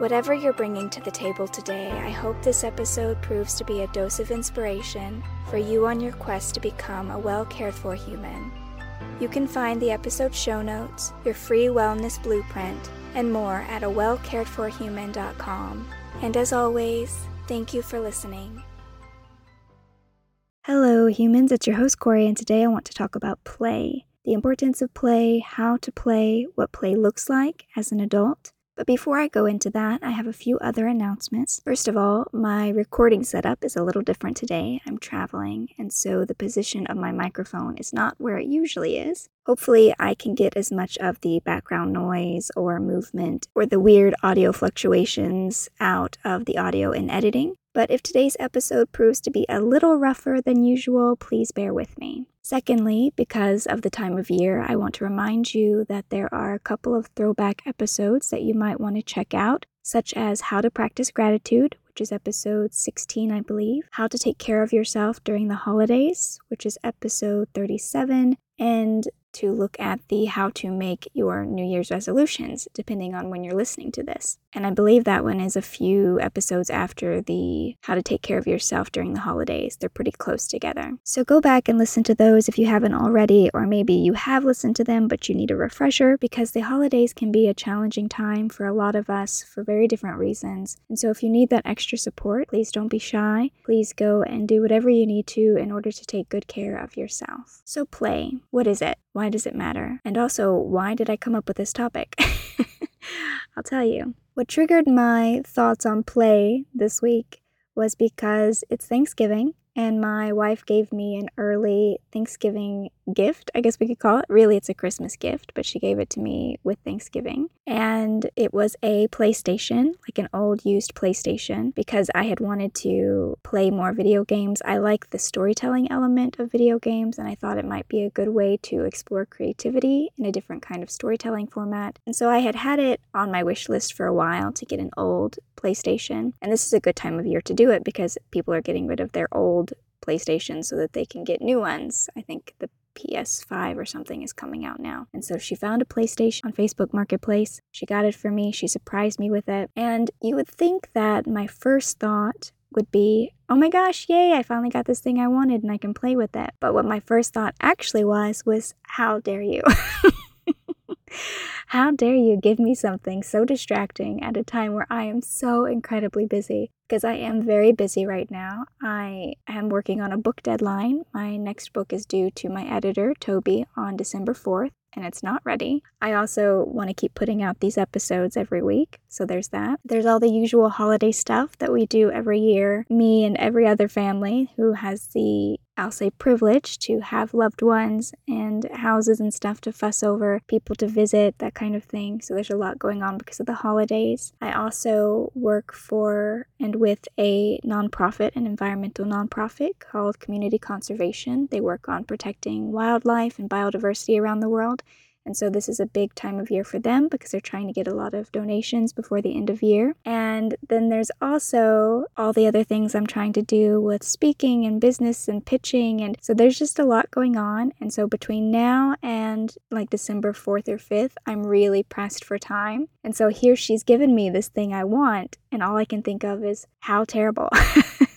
Whatever you're bringing to the table today, I hope this episode proves to be a dose of inspiration for you on your quest to become a well cared for human. You can find the episode show notes, your free wellness blueprint, and more at a wellcaredforhuman.com. And as always, thank you for listening. Hello, humans. It's your host, Kory, and today I want to talk about play the importance of play, how to play, what play looks like as an adult but before I go into that, I have a few other announcements. First of all, my recording setup is a little different today. I'm traveling, and so the position of my microphone is not where it usually is. Hopefully, I can get as much of the background noise or movement or the weird audio fluctuations out of the audio in editing. But if today's episode proves to be a little rougher than usual, please bear with me. Secondly, because of the time of year, I want to remind you that there are a couple of throwback episodes that you might want to check out, such as How to Practice Gratitude, which is episode 16, I believe, How to Take Care of Yourself During the Holidays, which is episode 37, and to look at the how to make your New Year's resolutions, depending on when you're listening to this. And I believe that one is a few episodes after the how to take care of yourself during the holidays. They're pretty close together. So go back and listen to those if you haven't already, or maybe you have listened to them but you need a refresher because the holidays can be a challenging time for a lot of us for very different reasons. And so if you need that extra support, please don't be shy. Please go and do whatever you need to in order to take good care of yourself. So, play. What is it? Why does it matter? And also, why did I come up with this topic? I'll tell you. What triggered my thoughts on play this week was because it's Thanksgiving and my wife gave me an early Thanksgiving gift, I guess we could call it. Really, it's a Christmas gift, but she gave it to me with Thanksgiving. And it was a PlayStation, like an old used PlayStation, because I had wanted to play more video games. I like the storytelling element of video games, and I thought it might be a good way to explore creativity in a different kind of storytelling format. And so I had had it on my wish list for a while to get an old PlayStation. And this is a good time of year to do it because people are getting rid of their old PlayStation so that they can get new ones. I think the PS5 or something is coming out now. And so she found a PlayStation on Facebook Marketplace. She got it for me. She surprised me with it. And you would think that my first thought would be, oh my gosh, yay, I finally got this thing I wanted and I can play with it. But what my first thought actually was, was, how dare you? How dare you give me something so distracting at a time where I am so incredibly busy? Because I am very busy right now. I am working on a book deadline. My next book is due to my editor, Toby, on December 4th and it's not ready. I also want to keep putting out these episodes every week, so there's that. There's all the usual holiday stuff that we do every year. Me and every other family who has the I'll say privilege to have loved ones and houses and stuff to fuss over, people to visit, that kind of thing. So there's a lot going on because of the holidays. I also work for and with a nonprofit, an environmental nonprofit called Community Conservation. They work on protecting wildlife and biodiversity around the world. And so this is a big time of year for them because they're trying to get a lot of donations before the end of year. And then there's also all the other things I'm trying to do with speaking and business and pitching. And so there's just a lot going on. And so between now and like December 4th or 5th, I'm really pressed for time. And so here she's given me this thing I want. And all I can think of is how terrible.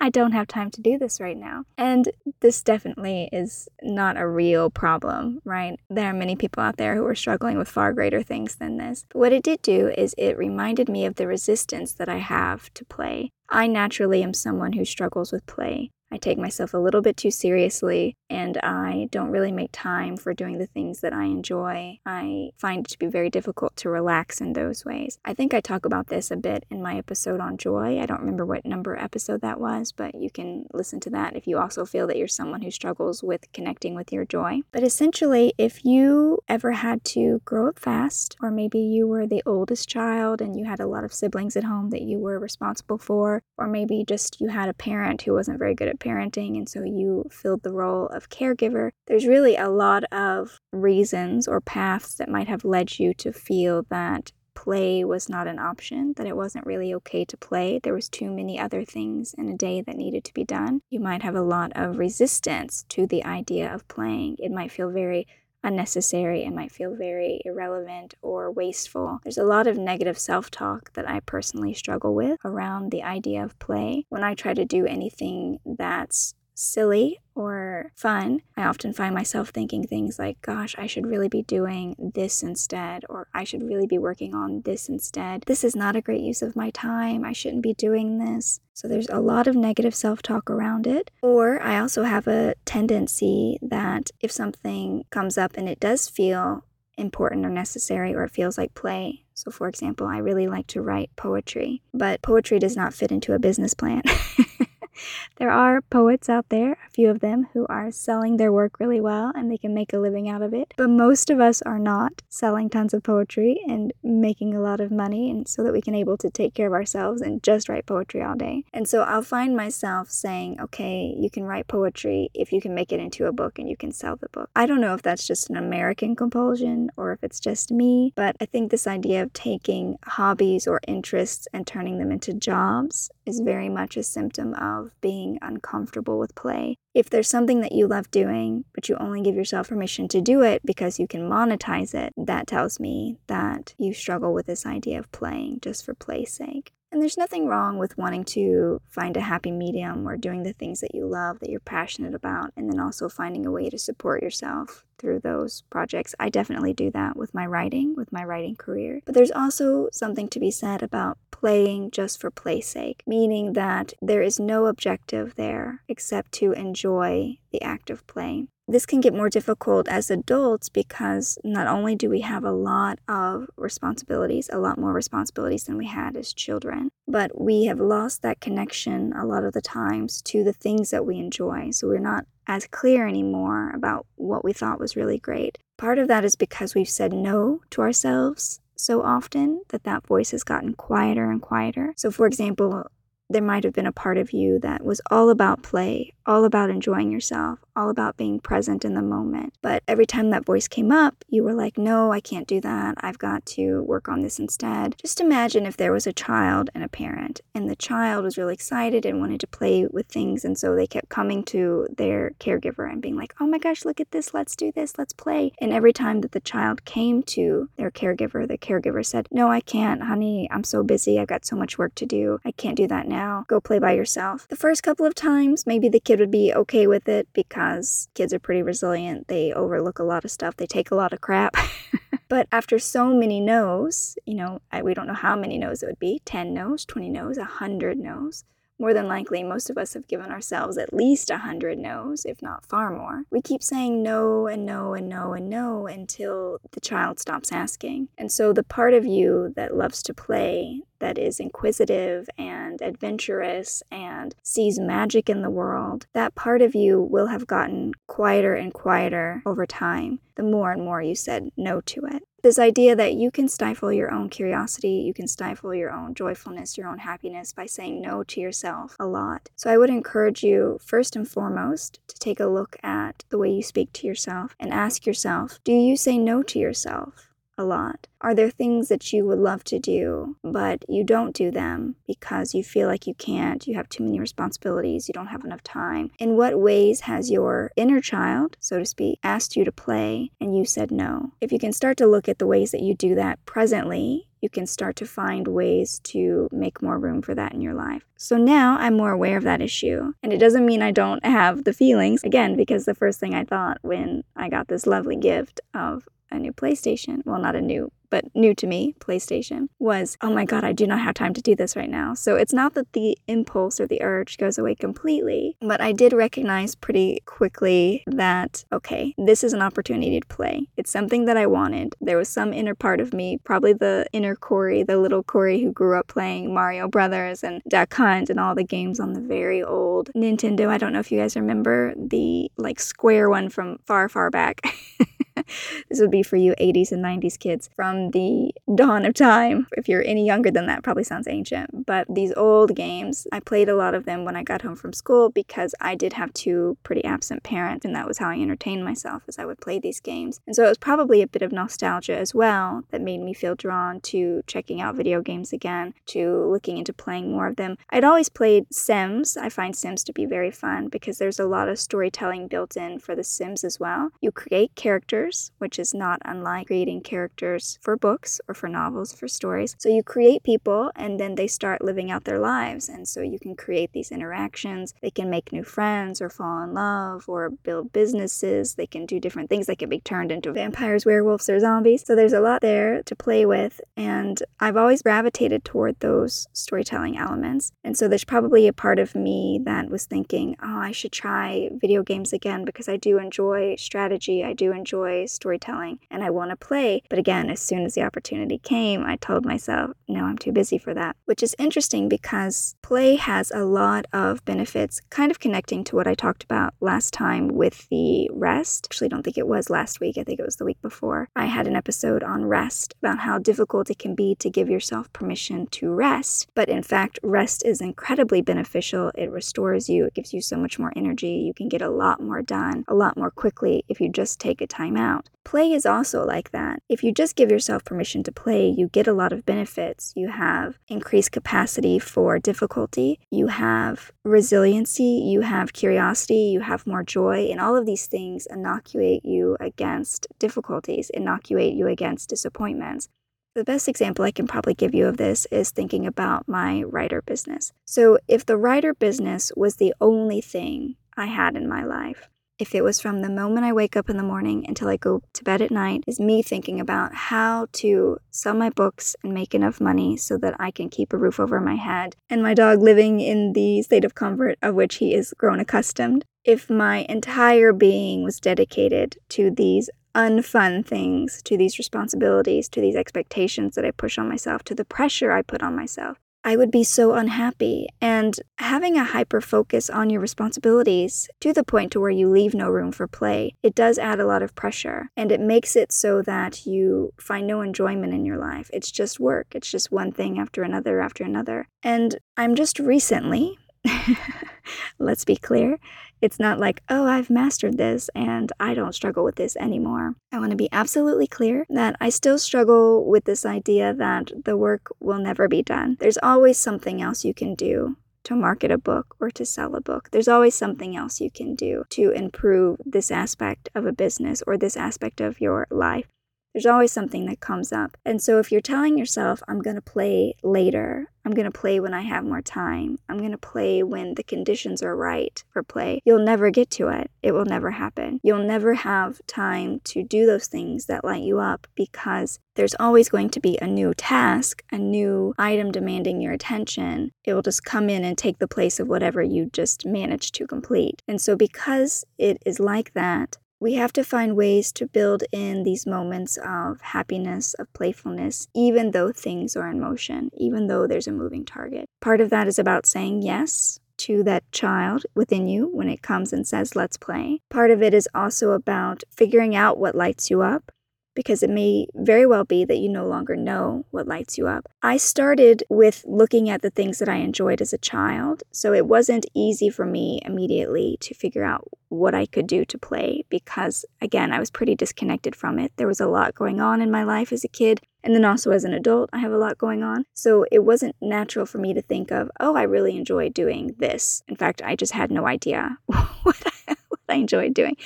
I don't have time to do this right now. And this definitely is not a real problem, right? There are many people out there who are struggling with far greater things than this. But what it did do is it reminded me of the resistance that I have to play. I naturally am someone who struggles with play. I take myself a little bit too seriously and I don't really make time for doing the things that I enjoy. I find it to be very difficult to relax in those ways. I think I talk about this a bit in my episode on joy. I don't remember what number episode that was, but you can listen to that if you also feel that you're someone who struggles with connecting with your joy. But essentially, if you ever had to grow up fast, or maybe you were the oldest child and you had a lot of siblings at home that you were responsible for, or maybe just you had a parent who wasn't very good at parenting, and so you filled the role of caregiver. There's really a lot of reasons or paths that might have led you to feel that play was not an option, that it wasn't really okay to play. There was too many other things in a day that needed to be done. You might have a lot of resistance to the idea of playing. It might feel very unnecessary. It might feel very irrelevant or wasteful. There's a lot of negative self talk that I personally struggle with around the idea of play. When I try to do anything that's silly or fun, I often find myself thinking things like, gosh, I should really be doing this instead, or I should really be working on this instead. This is not a great use of my time. I shouldn't be doing this. So there's a lot of negative self talk around it. Or I also have a tendency that if something comes up and it does feel important or necessary, or it feels like play. So, for example, I really like to write poetry, but poetry does not fit into a business plan. there are poets out there, a few of them, who are selling their work really well and they can make a living out of it. But most of us are not selling tons of poetry and making a lot of money and so that we can able to take care of ourselves and just write poetry all day. And so I'll find myself saying, okay, you can write poetry if you can make it into a book and you can sell the book. I don't know if that's just an American compulsion or if it's just me, but I think this idea of taking hobbies or interests and turning them into jobs is very much a symptom of being uncomfortable with play. If there's something that you love doing, but you only give yourself permission to do it because you can monetize it, that tells me that you struggle with this idea of playing just for play's sake. And there's nothing wrong with wanting to find a happy medium or doing the things that you love, that you're passionate about, and then also finding a way to support yourself through those projects. I definitely do that with my writing, with my writing career. But there's also something to be said about playing just for play's sake, meaning that there is no objective there except to enjoy the act of play. This can get more difficult as adults because not only do we have a lot of responsibilities, a lot more responsibilities than we had as children, but we have lost that connection a lot of the times to the things that we enjoy. So we're not as clear anymore about what we thought was really great. Part of that is because we've said no to ourselves so often that that voice has gotten quieter and quieter. So, for example, there might have been a part of you that was all about play, all about enjoying yourself, all about being present in the moment. But every time that voice came up, you were like, no, I can't do that. I've got to work on this instead. Just imagine if there was a child and a parent, and the child was really excited and wanted to play with things. And so they kept coming to their caregiver and being like, oh my gosh, look at this. Let's do this. Let's play. And every time that the child came to their caregiver, the caregiver said, no, I can't, honey. I'm so busy. I've got so much work to do. I can't do that now. Go play by yourself. The first couple of times, maybe the kid would be okay with it because because kids are pretty resilient. They overlook a lot of stuff, they take a lot of crap. but after so many no's, you know, I, we don't know how many no's it would be 10 no's, 20 no's, 100 no's. More than likely, most of us have given ourselves at least a hundred no's, if not far more. We keep saying no and no and no and no until the child stops asking. And so, the part of you that loves to play, that is inquisitive and adventurous and sees magic in the world, that part of you will have gotten quieter and quieter over time the more and more you said no to it. This idea that you can stifle your own curiosity, you can stifle your own joyfulness, your own happiness by saying no to yourself a lot. So I would encourage you, first and foremost, to take a look at the way you speak to yourself and ask yourself do you say no to yourself? A lot? Are there things that you would love to do, but you don't do them because you feel like you can't, you have too many responsibilities, you don't have enough time? In what ways has your inner child, so to speak, asked you to play and you said no? If you can start to look at the ways that you do that presently, you can start to find ways to make more room for that in your life. So now I'm more aware of that issue. And it doesn't mean I don't have the feelings, again, because the first thing I thought when I got this lovely gift of a new PlayStation. Well, not a new, but new to me, PlayStation, was, oh my God, I do not have time to do this right now. So it's not that the impulse or the urge goes away completely, but I did recognize pretty quickly that, okay, this is an opportunity to play. It's something that I wanted. There was some inner part of me, probably the inner Kory, the little Kory who grew up playing Mario Brothers and Duck Hunt and all the games on the very old Nintendo. I don't know if you guys remember the like square one from far, far back. this would be for you 80s and 90s kids from the dawn of time. If you're any younger than that, probably sounds ancient. But these old games, I played a lot of them when I got home from school because I did have two pretty absent parents, and that was how I entertained myself as I would play these games. And so it was probably a bit of nostalgia as well that made me feel drawn to checking out video games again, to looking into playing more of them. I'd always played Sims. I find Sims to be very fun because there's a lot of storytelling built in for The Sims as well. You create characters, which is not unlike creating characters for books or for novels, for stories. So you create people and then they start living out their lives. And so you can create these interactions. They can make new friends or fall in love or build businesses. They can do different things. They can be turned into vampires, werewolves, or zombies. So there's a lot there to play with. And I've always gravitated toward those storytelling elements. And so there's probably a part of me that was thinking, oh, I should try video games again because I do enjoy strategy. I do enjoy storytelling and I want to play. But again, as soon as the opportunity came, I told myself, no, I'm too busy for that, which is interesting because play has a lot of benefits, kind of connecting to what I talked about last time with the rest. Actually, I don't think it was last week. I think it was the week before. I had an episode on rest about how difficult it can be to give yourself permission to rest. But in fact, rest is incredibly beneficial. It restores you, it gives you so much more energy. You can get a lot more done a lot more quickly if you just take a time out. Play is also like that. If you just give yourself permission to play, you get a lot of benefits. You have increased capacity for difficulty, you have resiliency, you have curiosity, you have more joy, and all of these things inoculate you against difficulties, inoculate you against disappointments. The best example I can probably give you of this is thinking about my writer business. So, if the writer business was the only thing I had in my life, if it was from the moment I wake up in the morning until I go to bed at night, is me thinking about how to sell my books and make enough money so that I can keep a roof over my head and my dog living in the state of comfort of which he is grown accustomed. If my entire being was dedicated to these unfun things, to these responsibilities, to these expectations that I push on myself, to the pressure I put on myself, I would be so unhappy. And having a hyper focus on your responsibilities to the point to where you leave no room for play, it does add a lot of pressure and it makes it so that you find no enjoyment in your life. It's just work. It's just one thing after another after another. And I'm just recently, let's be clear, it's not like, oh, I've mastered this and I don't struggle with this anymore. I want to be absolutely clear that I still struggle with this idea that the work will never be done. There's always something else you can do to market a book or to sell a book. There's always something else you can do to improve this aspect of a business or this aspect of your life. There's always something that comes up. And so if you're telling yourself, I'm going to play later, I'm going to play when I have more time, I'm going to play when the conditions are right for play, you'll never get to it. It will never happen. You'll never have time to do those things that light you up because there's always going to be a new task, a new item demanding your attention. It will just come in and take the place of whatever you just managed to complete. And so, because it is like that, we have to find ways to build in these moments of happiness, of playfulness, even though things are in motion, even though there's a moving target. Part of that is about saying yes to that child within you when it comes and says, let's play. Part of it is also about figuring out what lights you up because it may very well be that you no longer know what lights you up. I started with looking at the things that I enjoyed as a child, so it wasn't easy for me immediately to figure out what I could do to play because, again, I was pretty disconnected from it. There was a lot going on in my life as a kid, and then also as an adult, I have a lot going on. So it wasn't natural for me to think of, oh, I really enjoy doing this. In fact, I just had no idea what I, what I enjoyed doing.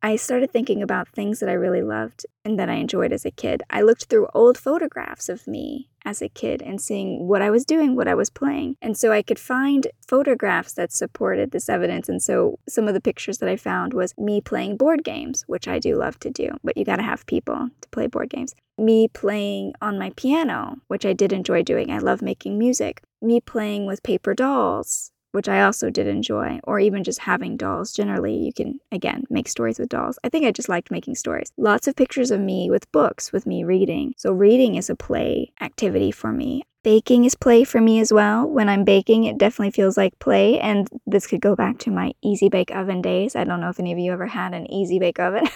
I started thinking about things that I really loved and that I enjoyed as a kid. I looked through old photographs of me as a kid and seeing what I was doing, what I was playing. And so I could find photographs that supported this evidence. And so some of the pictures that I found was me playing board games, which I do love to do, but you got to have people to play board games. Me playing on my piano, which I did enjoy doing. I love making music. Me playing with paper dolls, which I also did enjoy, or even just having dolls. Generally, you can, again, make stories with dolls. I think I just liked making stories. Lots of pictures of me with books, with me reading. So, reading is a play activity for me. Baking is play for me as well. When I'm baking, it definitely feels like play. And this could go back to my easy bake oven days. I don't know if any of you ever had an easy bake oven.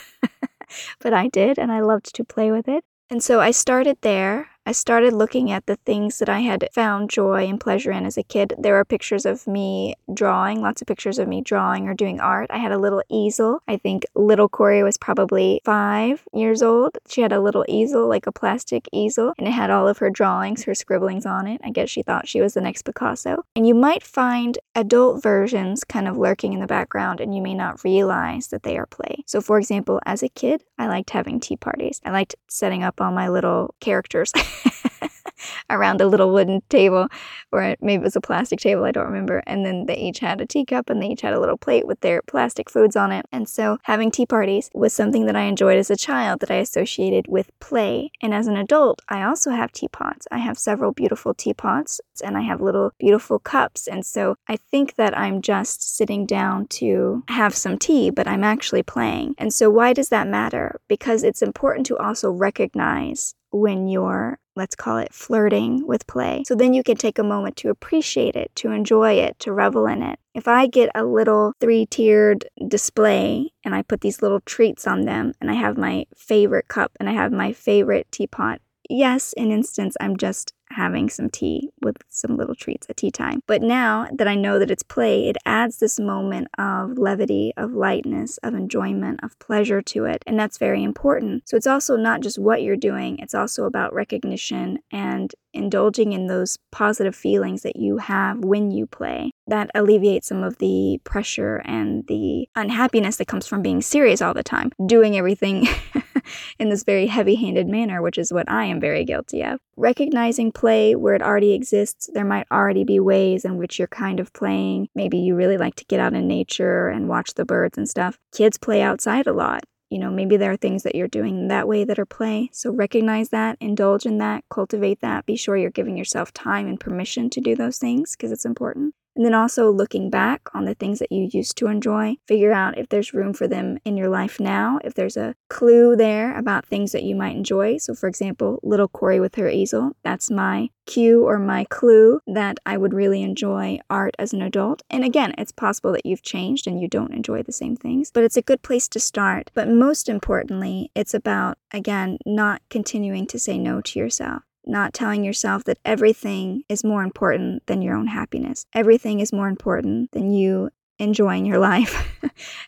but I did, and I loved to play with it. And so I started there. I started looking at the things that I had found joy and pleasure in as a kid. There were pictures of me drawing, lots of pictures of me drawing or doing art. I had a little easel. I think little Kory was probably five years old. She had a little easel, like a plastic easel, and it had all of her drawings, her scribblings on it. I guess she thought she was the next Picasso. And you might find adult versions kind of lurking in the background, and you may not realize that they are play. So, for example, as a kid, I liked having tea parties. I liked setting up all my little characters. around a little wooden table, or maybe it was a plastic table, I don't remember. And then they each had a teacup and they each had a little plate with their plastic foods on it. And so having tea parties was something that I enjoyed as a child that I associated with play. And as an adult, I also have teapots. I have several beautiful teapots and I have little beautiful cups. And so I think that I'm just sitting down to have some tea, but I'm actually playing. And so why does that matter? Because it's important to also recognize when you're, let's call it flirting with play. So then you can take a moment to appreciate it, to enjoy it, to revel in it. If I get a little three tiered display and I put these little treats on them, and I have my favorite cup and I have my favorite teapot, yes, in instance, I'm just having some tea with some little treats at tea time. But now that I know that it's play, it adds this moment of levity, of lightness, of enjoyment, of pleasure to it. And that's very important. So it's also not just what you're doing, it's also about recognition and indulging in those positive feelings that you have when you play. That alleviates some of the pressure and the unhappiness that comes from being serious all the time, doing everything in this very heavy handed manner, which is what I am very guilty of. Recognizing play where it already exists, there might already be ways in which you're kind of playing. Maybe you really like to get out in nature and watch the birds and stuff. Kids play outside a lot. You know, maybe there are things that you're doing that way that are play. So recognize that, indulge in that, cultivate that. Be sure you're giving yourself time and permission to do those things because it's important. And then also looking back on the things that you used to enjoy, figure out if there's room for them in your life now, if there's a clue there about things that you might enjoy. So, for example, little Kory with her easel, that's my cue or my clue that I would really enjoy art as an adult. And again, it's possible that you've changed and you don't enjoy the same things, but it's a good place to start. But most importantly, it's about, again, not continuing to say no to yourself not telling yourself that everything is more important than your own happiness. Everything is more important than you enjoying your life.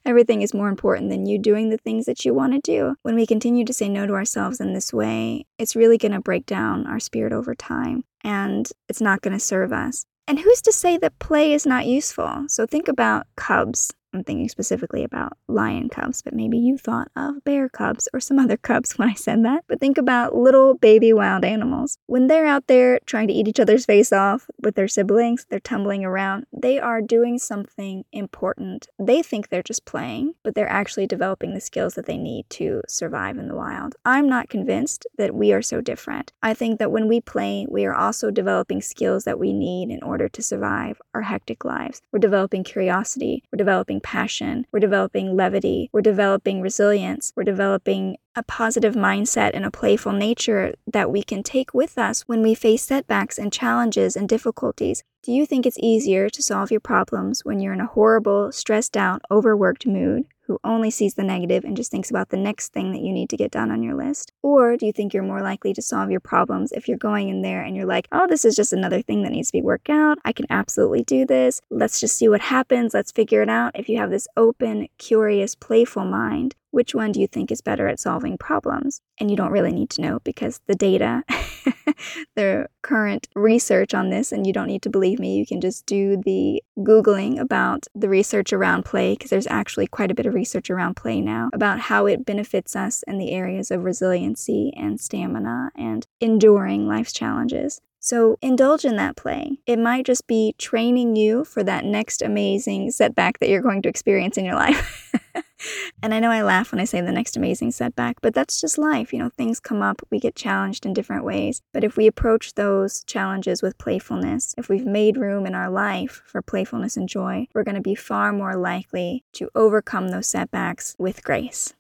everything is more important than you doing the things that you want to do. When we continue to say no to ourselves in this way, it's really going to break down our spirit over time and it's not going to serve us. And who's to say that play is not useful? So think about cubs I'm thinking specifically about lion cubs, but maybe you thought of bear cubs or some other cubs when I said that. But think about little baby wild animals. When they're out there trying to eat each other's face off with their siblings, they're tumbling around, they are doing something important. They think they're just playing, but they're actually developing the skills that they need to survive in the wild. I'm not convinced that we are so different. I think that when we play, we are also developing skills that we need in order to survive our hectic lives. We're developing curiosity, we're developing passion, we're developing levity, we're developing resilience, we're developing a positive mindset and a playful nature that we can take with us when we face setbacks and challenges and difficulties. Do you think it's easier to solve your problems when you're in a horrible, stressed out, overworked mood? Who only sees the negative and just thinks about the next thing that you need to get done on your list? Or do you think you're more likely to solve your problems if you're going in there and you're like, oh, this is just another thing that needs to be worked out. I can absolutely do this. Let's just see what happens. Let's figure it out. If you have this open, curious, playful mind, which one do you think is better at solving problems? And you don't really need to know because the data, the current research on this, and you don't need to believe me, you can just do the Googling about the research around play because there's actually quite a bit of research around play now about how it benefits us in the areas of resiliency and stamina and enduring life's challenges. So indulge in that play. It might just be training you for that next amazing setback that you're going to experience in your life. and I know I laugh when I say the next amazing setback, but that's just life. You know, things come up, we get challenged in different ways. But if we approach those challenges with playfulness, if we've made room in our life for playfulness and joy, we're going to be far more likely to overcome those setbacks with grace.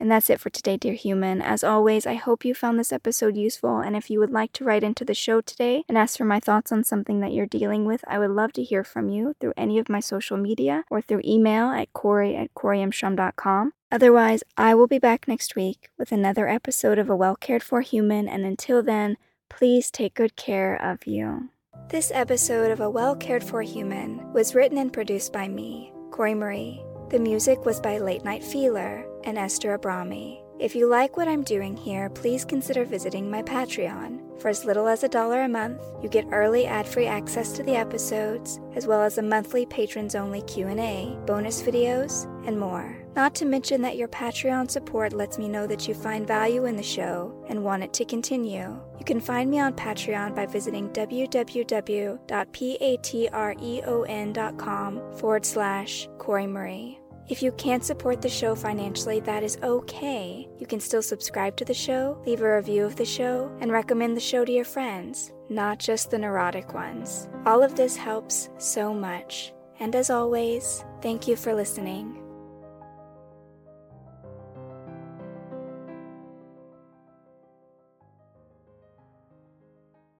And that's it for today, dear human. As always, I hope you found this episode useful, and if you would like to write into the show today and ask for my thoughts on something that you're dealing with, I would love to hear from you through any of my social media or through email at kory at korymshrum.com. Otherwise, I will be back next week with another episode of A Well Cared For Human, and until then, please take good care of you. This episode of A Well Cared For Human was written and produced by me, Kory Marie. The music was by Late Night Feeler and Esther Abrami. If you like what I'm doing here, please consider visiting my Patreon. For as little as a dollar a month, you get early ad-free access to the episodes, as well as a monthly patrons-only Q&A, bonus videos, and more. Not to mention that your Patreon support lets me know that you find value in the show and want it to continue. You can find me on Patreon by visiting www.patreon.com forward slash Kory Marie. If you can't support the show financially, that is okay. You can still subscribe to the show, leave a review of the show, and recommend the show to your friends, not just the neurotic ones. All of this helps so much. And as always, thank you for listening.